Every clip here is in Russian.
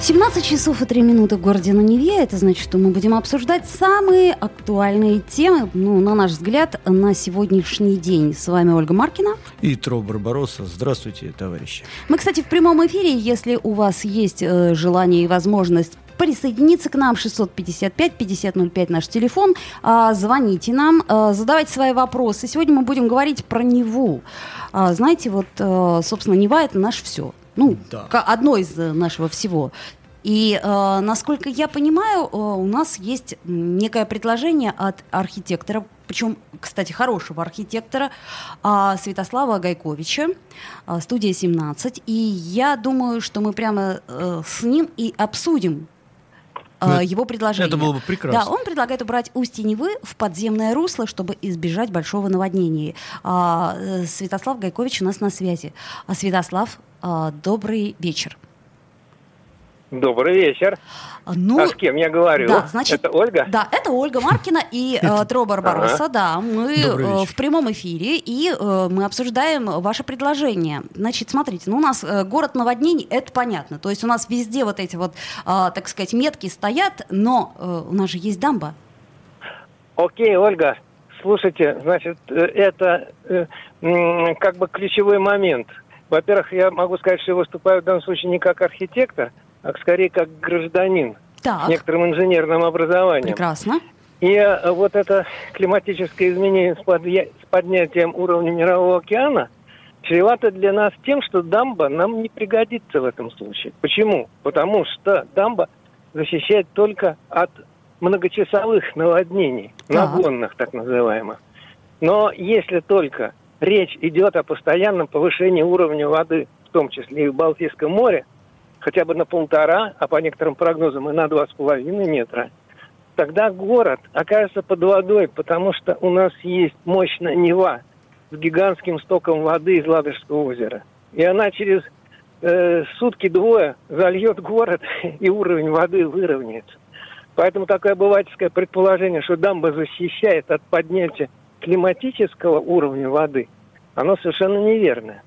17 часов и 3 минуты в городе на Неве. Это значит, что мы будем обсуждать самые актуальные темы, ну, на наш взгляд, на сегодняшний день. С вами Ольга Маркина. И Тро Барбароса. Здравствуйте, товарищи. Мы, кстати, в прямом эфире, если у вас есть э, желание и возможность присоединиться к нам 655-5005 наш телефон. А, звоните нам, а, задавайте свои вопросы. Сегодня мы будем говорить про Неву. А, знаете, вот, а, собственно, Нева это наше все. Ну, Да. одно из э, нашего всего. И, э, насколько я понимаю, э, у нас есть некое предложение от архитектора, причем, кстати, хорошего архитектора а, Святослава Гайковича, а, студия 17. И я думаю, что мы прямо э, с ним и обсудим э, Ну, его предложение. это было бы прекрасно. Да, он предлагает убрать устье Невы в подземное русло, чтобы избежать большого наводнения. А, э, Святослав Гайкович у нас на связи. А, Святослав, добрый вечер. Добрый вечер. А, Ну, а с кем я говорю? да, значит, Это Ольга? Да, это Ольга Маркина и э, Тро Барбароса, да. Мы э, в прямом эфире, и э, мы обсуждаем ваше предложение. Значит, смотрите, ну у нас э, город наводнений, это понятно. То есть у нас везде вот эти вот, э, так сказать, метки стоят, но э, у нас же есть дамба. Окей, Ольга, слушайте, значит, это э, как бы ключевой момент. Во-первых, я могу сказать, что я выступаю в данном случае не как архитектор, а скорее как гражданин с Так, некоторым инженерным образованием. прекрасно. И э, вот это климатическое изменение с, подъя- с поднятием уровня Мирового океана чревато для нас тем, что дамба нам не пригодится в этом случае. Почему? Потому что дамба защищает только от многочасовых наводнений, Так. нагонных так называемых. Но если только речь идет о постоянном повышении уровня воды, в том числе и в Балтийском море, хотя бы на полтора, а по некоторым прогнозам и на два с половиной метра, тогда город окажется под водой, потому что у нас есть мощная Нева с гигантским стоком воды из Ладожского озера. И она через э, сутки-двое зальет город, и уровень воды выровняется. Поэтому такое обывательское предположение, что дамба защищает от поднятия климатического уровня воды, оно совершенно неверное.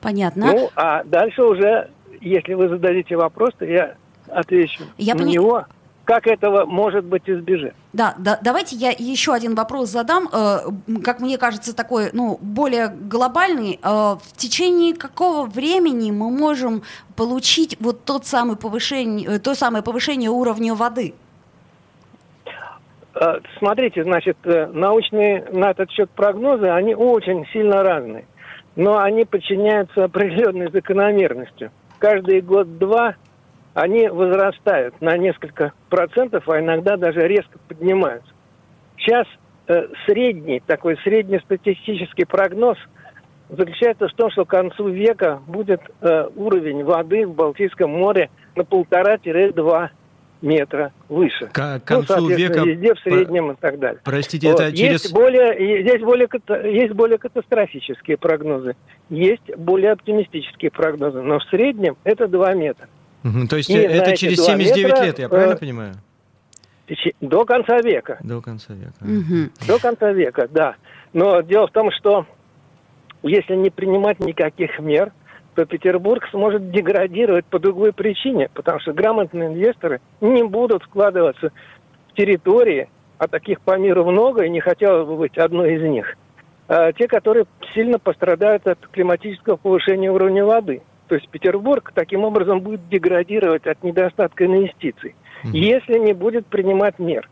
Понятно. Ну, а дальше уже, если вы зададите вопрос, то я отвечу Я на пони- него. Как этого может быть избежать? Да, да, давайте я еще один вопрос задам, э, как мне кажется, такой, ну, более глобальный. Э, в течение какого времени мы можем получить вот тот самый повышение, э, то самое повышение уровня воды? Э, Смотрите, значит, э, научные на этот счет прогнозы, они очень сильно разные. Но они подчиняются определенной закономерности. Каждый год-два они возрастают на несколько процентов, а иногда даже резко поднимаются. Сейчас э, средний, такой среднестатистический прогноз заключается в том, что к концу века будет э, уровень воды в Балтийском море на полтора-два метра выше. К Ну, концу соответственно, века... везде в про- среднем и так далее. Простите, Вот. это через... Есть более, здесь более, ката- есть более катастрофические прогнозы, есть более оптимистические прогнозы, но в среднем это 2 метра. Мгм, То есть И это на эти через два 79 метра, лет, я правильно э, понимаю? До конца века. До конца века. Мгм. До конца века, да. Но дело в том, что если не принимать никаких мер, то Петербург сможет деградировать по другой причине, потому что грамотные инвесторы не будут вкладываться в территории, а таких по миру много, и не хотелось бы быть одной из них. А те, которые сильно пострадают от климатического повышения уровня воды. То есть Петербург таким образом будет деградировать от недостатка инвестиций, Мгм. если не будет принимать мер.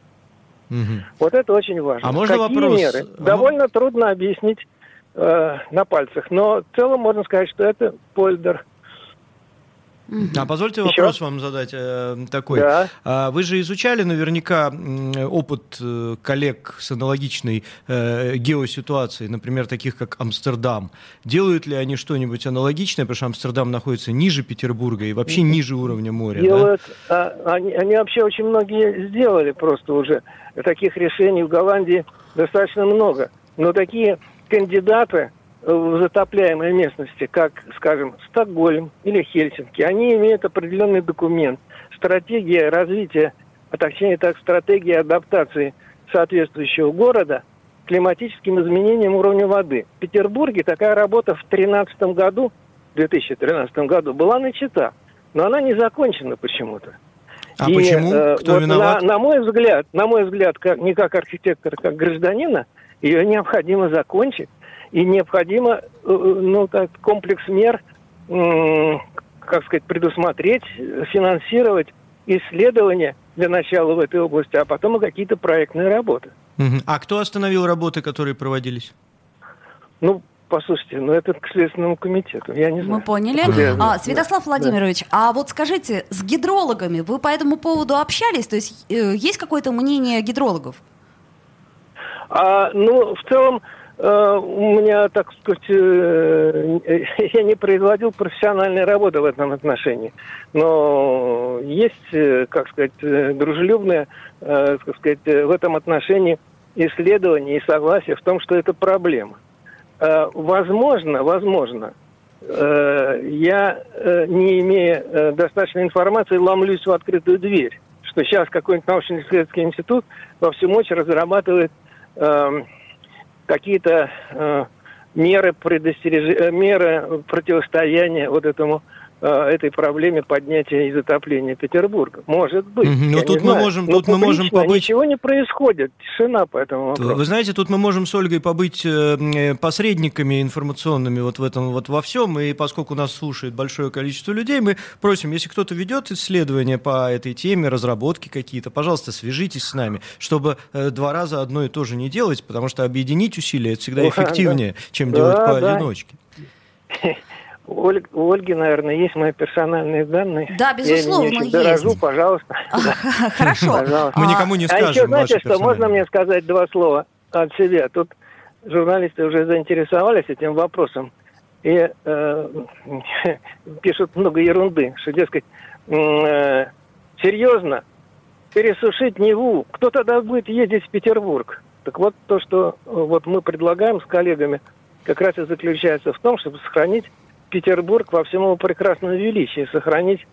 Мгм. Вот это очень важно. А можно Какие вопрос? меры? А Довольно трудно объяснить э, на пальцах, но в целом можно сказать, что это польдер. А позвольте Еще? вопрос вам задать э, такой. Да. А Вы же изучали наверняка опыт э, коллег с аналогичной э, геоситуацией, например, таких как Амстердам. Делают ли они что-нибудь аналогичное, потому что Амстердам находится ниже Петербурга и вообще ниже уровня моря? да? Делают, а, они, они вообще очень многие сделали просто уже. Таких решений в Голландии достаточно много. Но такие кандидаты в затопляемой местности, как, скажем, Стокгольм или Хельсинки, они имеют определенный документ, стратегия развития, а точнее так, стратегия адаптации соответствующего города климатическим изменениям уровня воды. В Петербурге такая работа в 2013 году, в 2013 году была начата, но она не закончена почему-то. А И, почему? Э, Кто вот виноват? На, на мой взгляд, на мой взгляд, как, не как архитектора, как гражданина, ее необходимо закончить и необходимо, э, э, ну, так, комплекс мер, как сказать, предусмотреть, финансировать исследования для начала в этой области, а потом и какие-то проектные работы. А кто остановил работы, которые проводились? Ну, послушайте, ну это к Следственному комитету, я не знаю. Мы поняли. А, Святослав Владимирович, да. а вот скажите, с гидрологами вы по этому поводу общались? То есть э, есть какое-то мнение гидрологов? А, ну, в целом, э, у меня, так сказать, э, я не производил профессиональной работы в этом отношении. Но есть, э, как сказать, дружелюбное, так сказать, в этом отношении исследование и согласие в том, что это проблема. Возможно, возможно, я, не имея достаточной информации, ломлюсь в открытую дверь, что сейчас какой-нибудь научно-исследовательский институт во всем мощи разрабатывает Эм, какие-то э, меры, предостереж... Э, меры противостояния вот этому этой проблеме поднятия и затопления Петербурга. Может быть. Но ну, тут мы знаю. можем, тут мы можем побыть... Ничего не происходит, тишина по этому вопросу. Вы знаете, тут мы можем с Ольгой побыть э, посредниками информационными вот в этом вот во всем, и поскольку нас слушает большое количество людей, мы просим, если кто-то ведет исследования по этой теме, разработки какие-то, пожалуйста, свяжитесь с нами, чтобы э, два раза одно и то же не делать, потому что объединить усилия это всегда эффективнее, чем делать да. поодиночке. У Ольги, у Ольги, наверное, есть мои персональные данные. Да, безусловно, Я есть. Дорожу, пожалуйста. Хорошо. Мы никому не скажем. А еще, знаете что, можно мне сказать два слова от себя? Тут журналисты уже заинтересовались этим вопросом и э, пишут много ерунды, что, дескать, э, серьезно, пересушить Неву, кто тогда будет ездить в Петербург? Так вот, то, что э, вот мы предлагаем с коллегами, как раз и заключается в том, чтобы сохранить Петербург во всем его прекрасном величии, сохранить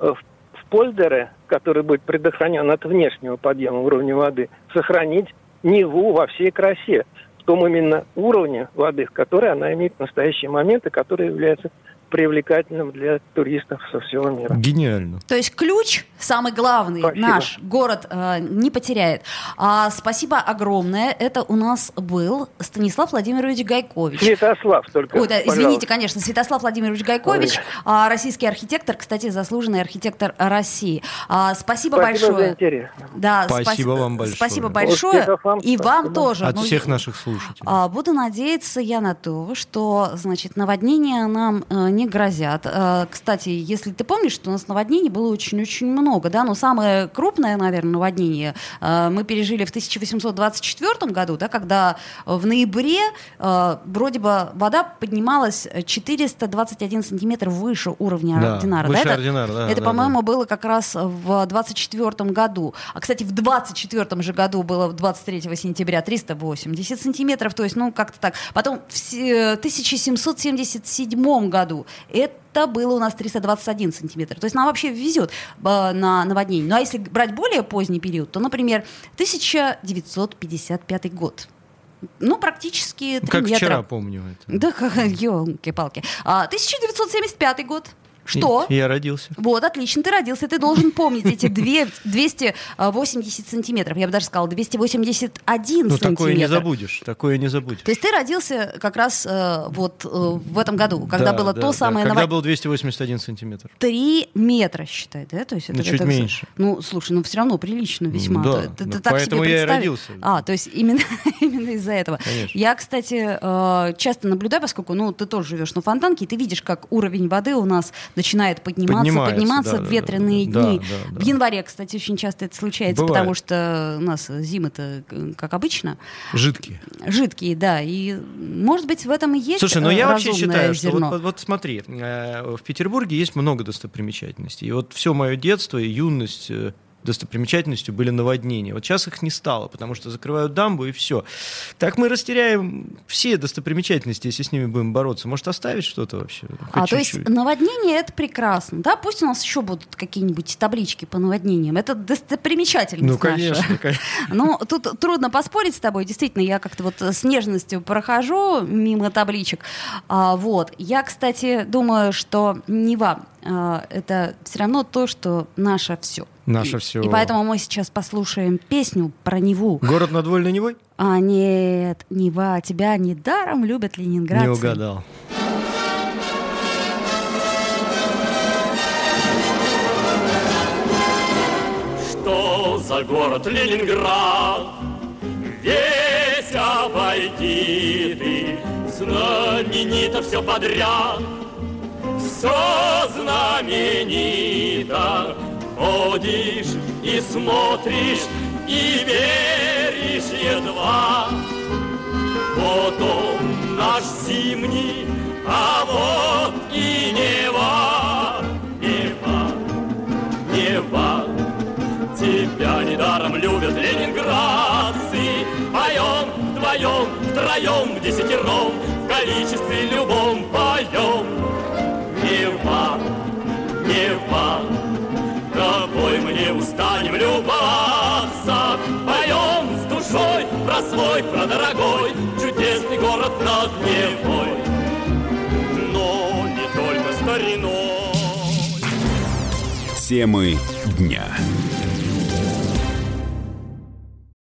э, в польдере, который будет предохранен от внешнего подъема уровня воды, сохранить Неву во всей красе, в том именно уровне воды, в который она имеет в настоящий момент и который является привлекательным для туристов со всего мира. Гениально. То есть ключ, самый главный, спасибо. наш город э, не потеряет. А, спасибо огромное. Это у нас был Станислав Владимирович Гайкович. Святослав только. Ой, да, извините, конечно, Святослав Владимирович Гайкович, а, российский архитектор, кстати, заслуженный архитектор России. А, спасибо, спасибо большое. За интерес. Да, спасибо вам большое. Спасибо большое. вам, и спасибо. вам тоже. От ну, всех наших слушателей. А, буду надеяться я на то, что, значит, наводнение нам э, не грозят. Э, кстати, если ты помнишь, что у нас наводнений было очень-очень много, да, но самое крупное, наверное, наводнение э, мы пережили в 1824 году, да, когда в ноябре э, вроде бы вода поднималась 421 сантиметр выше уровня да, ординара. Выше да? ординара, да, это да, по-моему, да. было как раз в 24 году. А, кстати, в 24 же году было 23 сентября 380 сантиметров, то есть, ну, как-то так. Потом в 1777 году это было у нас 321 сантиметр. То есть нам вообще везет э, на наводнение. Ну а если брать более поздний период, то, например, 1955 год. Ну, практически 3 как метра. вчера помню это. Да, елки-палки. А, 1975 год. Что? Я родился. Вот, отлично, ты родился. Ты должен помнить эти две, 280 сантиметров. Я бы даже сказала 281 ну, сантиметр. такое не забудешь. Такое не забудешь. То есть ты родился как раз э, вот э, в этом году, когда да, было да, то да. самое... Когда ново... был 281 сантиметр. Три метра, считай, да? То есть это, Ну, чуть это- меньше. Ну, слушай, ну все равно прилично весьма. Да, Ты- ты- да, ты так поэтому себе я и родился. А, то есть именно, именно из-за этого. Конечно. Я, кстати, э, часто наблюдаю, поскольку, ну, ты тоже живешь на Фонтанке, и ты видишь, как уровень воды у нас начинает подниматься, Поднимается, подниматься да, в ветреные да, дни. да, да. В январе, кстати, очень часто это случается, Бывает. потому что у нас зимы-то, э, как обычно, Жидкие. жидкие, да, и, может быть, в этом и есть Слушай, ну э, я вообще считаю, что зерно. вот, вот- вот смотри, э, в Петербурге есть много достопримечательностей. И вот все мое детство и юность, достопримечательностью были наводнения. Вот сейчас их не стало, потому что закрывают дамбу и все. Так мы растеряем все достопримечательности, если с ними будем бороться. Может, оставить что-то вообще? Хоть а, чуть-чуть. то есть наводнение — это прекрасно, да? Пусть у нас еще будут какие-нибудь таблички по наводнениям. Это достопримечательность Ну, конечно, наша. конечно. Ну, тут трудно поспорить с тобой. Действительно, я как-то вот с нежностью прохожу мимо табличек. А, вот. Я, кстати, думаю, что Нева а, — это все равно то, что наше все. Наше все. И поэтому мы сейчас послушаем песню про Неву. Город над Вольной Невой? А, нет, Нева, тебя недаром любят ленинградцы. Не угадал. Что за город Ленинград? Весь обойди ты, знаменито все подряд. Все знаменито, ходишь и смотришь, и веришь едва. Вот он наш зимний, а вот и Нева, Нева, Нева. Тебя недаром любят ленинградцы, Поем вдвоем, втроем, десятером, В количестве любом поем. Нева, Нева, свой, про дорогой, чудесный город над Невой. Но не только стариной. Темы дня.